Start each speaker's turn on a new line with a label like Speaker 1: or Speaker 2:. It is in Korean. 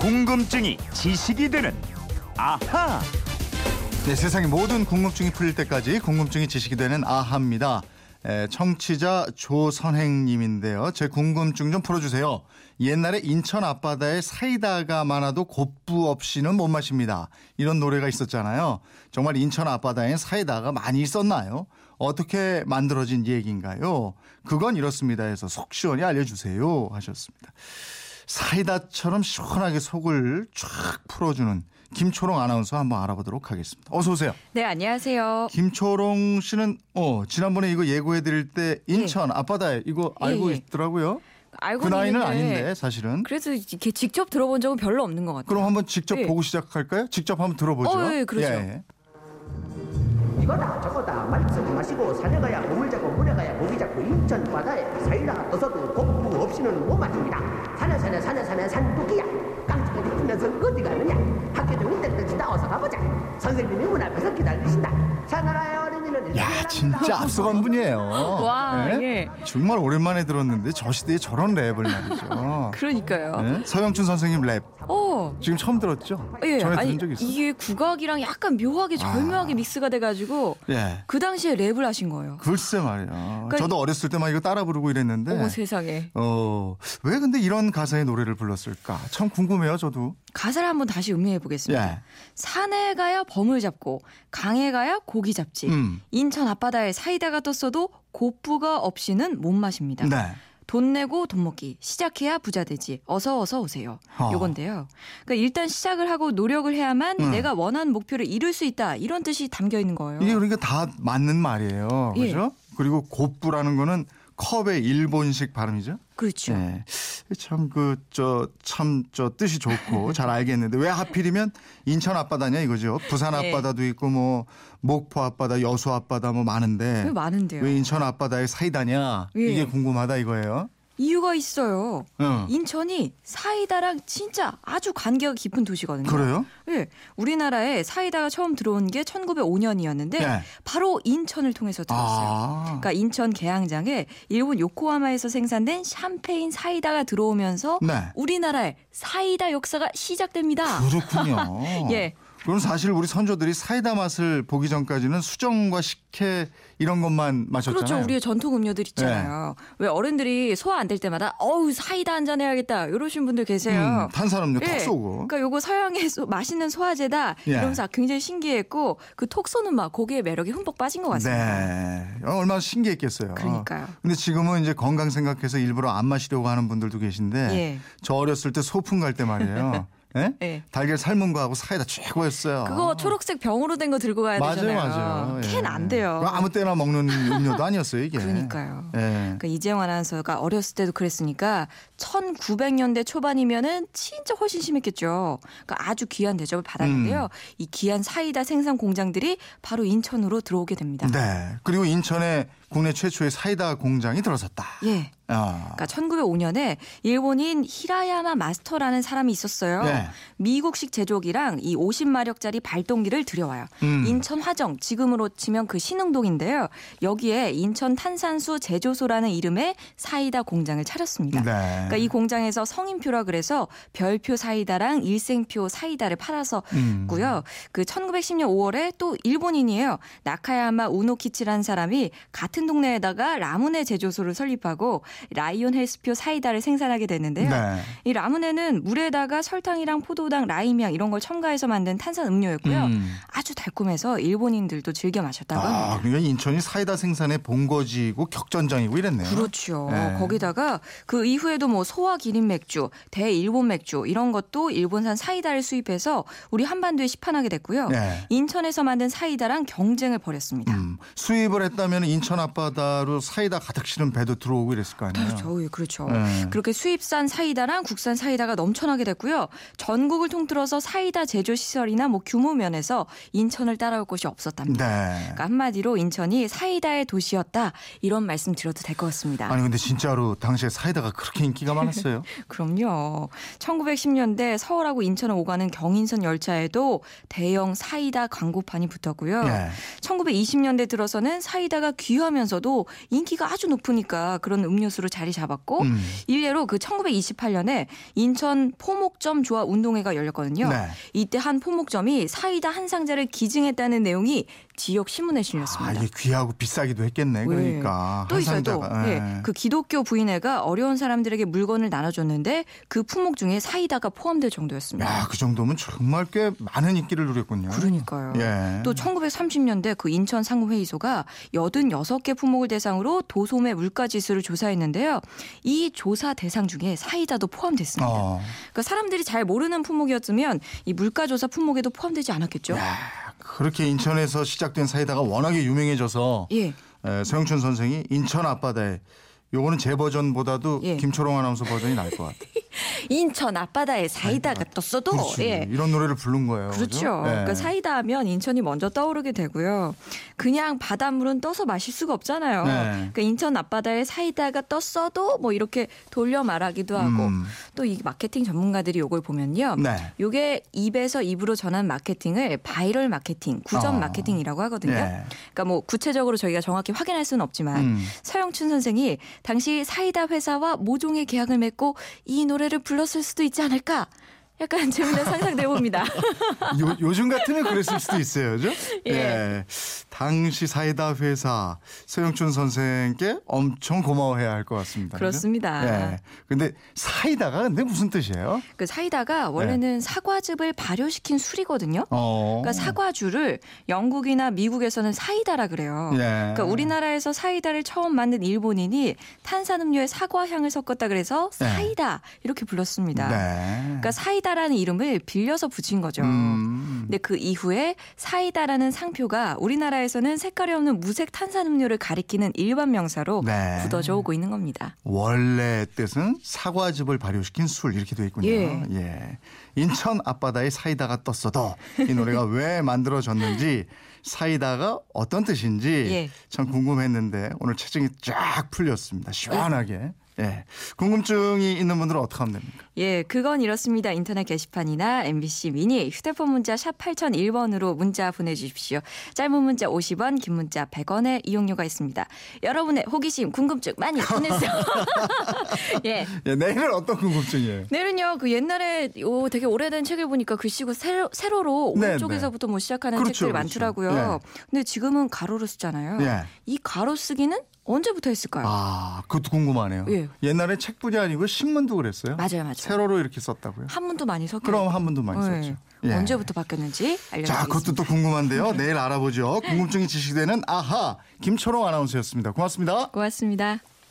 Speaker 1: 궁금증이 지식이 되는 아하.
Speaker 2: 네, 세상의 모든 궁금증이 풀릴 때까지 궁금증이 지식이 되는 아하입니다. 에, 청취자 조선행님인데요. 제 궁금증 좀 풀어주세요. 옛날에 인천 앞바다에 사이다가 많아도 곱부 없이는 못 마십니다. 이런 노래가 있었잖아요. 정말 인천 앞바다엔 사이다가 많이 있었나요? 어떻게 만들어진 얘기인가요? 그건 이렇습니다 해서 속 시원히 알려주세요 하셨습니다. 사이다처럼 시원하게 속을 쫙 풀어주는 김초롱 아나운서 한번 알아보도록 하겠습니다. 어서 오세요.
Speaker 3: 네, 안녕하세요.
Speaker 2: 김초롱 씨는 어 지난번에 이거 예고해 드릴 때 인천 앞바다에 이거 알고
Speaker 3: 예.
Speaker 2: 있더라고요.
Speaker 3: 알고
Speaker 2: 그 나이는
Speaker 3: 있는데
Speaker 2: 아닌데 사실은.
Speaker 3: 그래서 이렇게 직접 들어본 적은 별로 없는 것 같아요.
Speaker 2: 그럼 한번 직접
Speaker 3: 예.
Speaker 2: 보고 시작할까요? 직접 한번 들어보죠.
Speaker 3: 어, 예, 그러죠.
Speaker 4: 이거다 저거다 말씀 마시고 산에 가야 몸을 잡고 물에 가야 고기 잡고 인천 바다에 사이다가 떠서도 없이는 못 마십니다? 산에 산에 산에 산에 산토끼야. 깡통까지 뛰면서 어디 가느냐? 학교 좀 이때까지 나와서 가보자. 선생님이 문 앞에서 기다리신다
Speaker 2: 진짜 앞서간 분이에요.
Speaker 3: 와, 예.
Speaker 2: 정말 오랜만에 들었는데 저 시대에 저런 랩을 말이죠.
Speaker 3: 그러니까요.
Speaker 2: 예? 서영춘 선생님 랩
Speaker 3: 어.
Speaker 2: 지금 처음 들었죠?
Speaker 3: 예,
Speaker 2: 전에
Speaker 3: 아니
Speaker 2: 들은 적 있어요.
Speaker 3: 이게 국악이랑 약간 묘하게 절묘하게 믹스가 돼가지고
Speaker 2: 예.
Speaker 3: 그 당시에 랩을 하신 거예요.
Speaker 2: 글쎄 말이야.
Speaker 3: 그러니까
Speaker 2: 저도 어렸을 때만 이거 따라 부르고 이랬는데.
Speaker 3: 어머 세상에
Speaker 2: 어, 왜 근데 이런 가사의 노래를 불렀을까? 참 궁금해요, 저도.
Speaker 3: 가사를 한번 다시 음미해 보겠습니다.
Speaker 2: 예.
Speaker 3: 산에 가야 범을 잡고 강에 가야 고기 잡지.
Speaker 2: 음.
Speaker 3: 인천 앞 바다에 사이다가 떴어도 고뿌가 없이는 못 마십니다.
Speaker 2: 네.
Speaker 3: 돈 내고 돈 먹기 시작해야 부자 되지 어서 어서 오세요
Speaker 2: 어.
Speaker 3: 요건데요 그러니까 일단 시작을 하고 노력을 해야만
Speaker 2: 음.
Speaker 3: 내가 원하는 목표를 이룰 수 있다 이런 뜻이 담겨 있는 거예요
Speaker 2: 이게 그러니까 다 맞는 말이에요.
Speaker 3: 예.
Speaker 2: 그죠? 그리고 곱부라는 거는 컵의 일본식 발음이죠.
Speaker 3: 그렇죠
Speaker 2: 네. 참 그 저 참 저 뜻이 좋고 잘 알겠는데 왜 하필이면 인천 앞바다냐 이거죠. 부산
Speaker 3: 네.
Speaker 2: 앞바다도 있고 뭐 목포 앞바다, 여수 앞바다 뭐 많은데
Speaker 3: 왜 많은데요
Speaker 2: 왜 인천 앞바다에 사이다냐
Speaker 3: 예.
Speaker 2: 이게 궁금하다 이거예요.
Speaker 3: 이유가 있어요
Speaker 2: 어.
Speaker 3: 인천이 사이다랑 진짜 아주 관계가 깊은 도시거든요
Speaker 2: 그래요?
Speaker 3: 예, 우리나라에 사이다가 처음 들어온 게 1905년이었는데
Speaker 2: 네.
Speaker 3: 바로 인천을 통해서 들어왔어요
Speaker 2: 아.
Speaker 3: 그러니까 인천 계양장에 일본 요코하마에서 생산된 샴페인 사이다가 들어오면서
Speaker 2: 네.
Speaker 3: 우리나라의 사이다 역사가 시작됩니다.
Speaker 2: 그렇군요.
Speaker 3: 예.
Speaker 2: 그럼 사실 우리 선조들이 사이다 맛을 보기 전까지는 수정과 식혜 이런 것만 마셨잖아요.
Speaker 3: 그렇죠. 우리의 전통 음료들 있잖아요. 왜 어른들이 소화 안 될 때마다 어우 사이다 한 잔 해야겠다 이러신 분들 계세요.
Speaker 2: 음, 탄산음료
Speaker 3: 예.
Speaker 2: 톡 쏘고.
Speaker 3: 그러니까 요거 서양의 소- 맛있는 소화제다
Speaker 2: 예.
Speaker 3: 이러면서 굉장히 신기했고 그 톡 쏘는 맛 거기에 매력이 흠뻑 빠진 것 같습니다.
Speaker 2: 네. 어, 얼마나 신기했겠어요.
Speaker 3: 그러니까요.
Speaker 2: 근데 지금은 이제 건강 생각해서 일부러 안 마시려고 하는 분들도 계신데
Speaker 3: 예.
Speaker 2: 저 어렸을 때 소풍 갈 때 말이에요. 예?
Speaker 3: 예.
Speaker 2: 달걀 삶은 거하고 사이다 최고였어요.
Speaker 3: 그거 초록색 병으로 된 거 들고 가야
Speaker 2: 맞아요,
Speaker 3: 되잖아요.
Speaker 2: 맞아요. 예.
Speaker 3: 캔안 돼요.
Speaker 2: 아무 때나 먹는 음료도 아니었어요, 이게.
Speaker 3: 그러니까요.
Speaker 2: 예.
Speaker 3: 그러니까 이재용 아나운서가 어렸을 때도 그랬으니까 1900년대 초반이면은 진짜 훨씬 심했겠죠. 그러니까 아주 귀한 대접을 받았는데요.
Speaker 2: 음.
Speaker 3: 이 귀한 사이다 생산 공장들이 바로 인천으로 들어오게 됩니다.
Speaker 2: 네. 그리고 인천에 국내 최초의 사이다 공장이 들어섰다.
Speaker 3: 예.
Speaker 2: 아.
Speaker 3: 그러니까 1905년에 일본인 히라야마 마스터라는 사람이 있었어요.
Speaker 2: 네.
Speaker 3: 미국식 제조기랑 이 50마력짜리 발동기를 들여와요.
Speaker 2: 음.
Speaker 3: 인천 화정 지금으로 치면 그 신흥동인데요. 여기에 인천 탄산수 제조소라는 이름의 사이다 공장을 차렸습니다.
Speaker 2: 네.
Speaker 3: 그러니까 이 공장에서 성인표라 그래서 별표 사이다랑 일생표 사이다를 팔아서
Speaker 2: 음.
Speaker 3: 고요. 그 1910년 5월에 또 일본인이에요. 나카야마 우노키치라는 사람이 같은 동네에다가 라무네 제조소를 설립하고 라이온 헬스표 사이다를 생산하게 됐는데요.
Speaker 2: 네.
Speaker 3: 이 라무네는 물에다가 설탕이랑 포도당, 라임향 이런 걸 첨가해서 만든 탄산 음료였고요.
Speaker 2: 음.
Speaker 3: 아주 달콤해서 일본인들도 즐겨 마셨다고 합니다.
Speaker 2: 아, 그러니까 인천이 사이다 생산의 본거지고 격전장이고 이랬네요.
Speaker 3: 그렇죠.
Speaker 2: 네.
Speaker 3: 거기다가 그 이후에도 뭐 소화 기린 맥주, 대일본 맥주 이런 것도 일본산 사이다를 수입해서 우리 한반도에 시판하게 됐고요.
Speaker 2: 네.
Speaker 3: 인천에서 만든 사이다랑 경쟁을 벌였습니다.
Speaker 2: 음, 수입을 했다면 인천 앞바다로 사이다 가득 실은 배도 들어오고 이랬을 거아 니에요.
Speaker 3: 그렇죠. 예, 그렇죠.
Speaker 2: 네.
Speaker 3: 그렇게 수입산 사이다랑 국산 사이다가 넘쳐나게 됐고요. 전국을 통틀어서 사이다 제조 시설이나 뭐 규모 면에서 인천을 따라올 곳이 없었답니다.
Speaker 2: 네.
Speaker 3: 그러니까 한마디로 인천이 사이다의 도시였다 이런 말씀 드려도 될 것 같습니다.
Speaker 2: 아니 근데 진짜로 당시에 사이다가 그렇게 인기가 많았어요.
Speaker 3: 그럼요. 1910년대 서울하고 인천을 오가는 경인선 열차에도 대형 사이다 광고판이 붙었고요.
Speaker 2: 예.
Speaker 3: 1920년대 들어서는 사이다가 귀하면서도 인기가 아주 높으니까 그런 음료수 를 곳으로 자리 잡았고
Speaker 2: 음.
Speaker 3: 일례로 그 1928년에 인천 포목점 조합 운동회가 열렸거든요.
Speaker 2: 네.
Speaker 3: 이때 한 포목점이 사이다 한 상자를 기증했다는 내용이 지역 신문에
Speaker 2: 아,
Speaker 3: 실렸습니다.
Speaker 2: 이게 귀하고 비싸기도 했겠네. 그러니까 또한
Speaker 3: 있어요. 또. 예,
Speaker 2: 예.
Speaker 3: 그 기독교 부인회가 어려운 사람들에게 물건을 나눠줬는데 그 품목 중에 사이다가 포함될 정도였습니다.
Speaker 2: 야, 그 정도면 정말 꽤 많은 인기를 누렸군요.
Speaker 3: 그러니까요.
Speaker 2: 예.
Speaker 3: 또 1930년대 그 인천 상무회의소가 86개 품목을 대상으로 도소매 물가 지수를 조사했는데 요. 이 조사 대상 중에 사이다도 포함됐습니다.
Speaker 2: 어.
Speaker 3: 그러니까 사람들이 잘 모르는 품목이었으면 이 물가 조사 품목에도 포함되지 않았겠죠.
Speaker 2: 야, 그렇게 인천에서 시작된 사이다가 워낙에 유명해져서
Speaker 3: 예.
Speaker 2: 에, 서영춘 선생이 인천 앞바다에 요거는 제 버전보다도
Speaker 3: 예.
Speaker 2: 김초롱 아나운서 버전이 나을 것 같아.
Speaker 3: 인천 앞바다에 사이다가 떴어도
Speaker 2: 그렇지.
Speaker 3: 예.
Speaker 2: 이런 노래를 부른 거예요.
Speaker 3: 그렇죠.
Speaker 2: 그죠? 예.
Speaker 3: 그러니까 사이다 하면 인천이 먼저 떠오르게 되고요. 그냥 바닷물은 떠서 마실 수가 없잖아요.
Speaker 2: 네.
Speaker 3: 그러니까 인천 앞바다에 사이다가 떴어도 뭐 이렇게 돌려 말하기도 하고
Speaker 2: 음.
Speaker 3: 또이 마케팅 전문가들이 요걸 보면요.
Speaker 2: 네.
Speaker 3: 요게 입에서 입으로 전한 마케팅을 바이럴 마케팅, 구전
Speaker 2: 어.
Speaker 3: 마케팅이라고 하거든요.
Speaker 2: 예.
Speaker 3: 그러니까 뭐 구체적으로 저희가 정확히 확인할 수는 없지만
Speaker 2: 음.
Speaker 3: 서영춘 선생이 당시 사이다 회사와 모종의 계약을 맺고 이 노래 를 불렀을 수도 있지 않을까? 약간 재밌는 상상돼 봅니다.
Speaker 2: 요, 요즘 같으면 그랬을 수도 있어요. 그죠?
Speaker 3: 예.
Speaker 2: 당시 사이다 회사 서영춘 선생께 엄청 고마워해야 할 것 같습니다. 그죠?
Speaker 3: 그렇습니다.
Speaker 2: 예. 근데 사이다가 근데 무슨 뜻이에요?
Speaker 3: 그 사이다가 원래는 사과즙을 발효시킨 술이거든요.
Speaker 2: 네. 어.
Speaker 3: 그러니까 사과주를 영국이나 미국에서는 사이다라 그래요.
Speaker 2: 예.
Speaker 3: 그러니까 우리나라에서 사이다를 처음 만든 일본인이 탄산음료에 사과 향을 섞었다 그래서
Speaker 2: 네.
Speaker 3: 사이다 이렇게 불렀습니다.
Speaker 2: 네.
Speaker 3: 그러니까 사이다 라는 이름을 빌려서 붙인 거죠.
Speaker 2: 음.
Speaker 3: 근데 그 이후에 사이다라는 상표가 우리나라에서는 색깔이 없는 무색 탄산음료를 가리키는 일반 명사로
Speaker 2: 네.
Speaker 3: 굳어져 오고 있는 겁니다.
Speaker 2: 원래 뜻은 사과즙을 발효시킨 술 이렇게 돼 있군요.
Speaker 3: 예.
Speaker 2: 예. 인천 앞바다에 사이다가 떴어도 이 노래가 왜 만들어졌는지 사이다가 어떤 뜻인지
Speaker 3: 예.
Speaker 2: 참 궁금했는데 오늘 체증이 쫙 풀렸습니다. 시원하게. 예. 궁금증이 있는 분들은 어떻게 하면 됩니까?
Speaker 3: 예, 그건 이렇습니다. 인터넷 게시판이나 MBC 미니 휴대폰 문자 샵 8001번으로 문자 보내 주십시오. 짧은 문자 50원, 긴 문자 100원의 이용료가 있습니다. 여러분의 호기심, 궁금증 많이 보내주세요. 예.
Speaker 2: 예, 내일은 어떤 궁금증이에요?
Speaker 3: 내일은요, 그 옛날에 요 되게 오래된 책을 보니까 글씨고 세로, 세로로
Speaker 2: 네,
Speaker 3: 오른쪽에서부터 뭐 시작하는
Speaker 2: 그렇죠,
Speaker 3: 책들이
Speaker 2: 그렇죠.
Speaker 3: 많더라고요. 근데 지금은 가로로 쓰잖아요.
Speaker 2: 예.
Speaker 3: 이 가로 쓰기는 언제부터 했을까요?
Speaker 2: 아, 그것도 궁금하네요.
Speaker 3: 예.
Speaker 2: 옛날에 책뿐이 아니고 신문도 그랬어요.
Speaker 3: 맞아요, 맞아요.
Speaker 2: 세로로 이렇게 썼다고요.
Speaker 3: 한문도 많이 섞여.
Speaker 2: 그럼 한문도 많이
Speaker 3: 네.
Speaker 2: 썼죠. 예.
Speaker 3: 언제부터 바뀌었는지
Speaker 2: 자,
Speaker 3: 알려드리겠습니다.
Speaker 2: 그것도 또 궁금한데요. 내일 알아보죠. 궁금증이 지식되는 아하 김초롱 아나운서였습니다. 고맙습니다.
Speaker 3: 고맙습니다.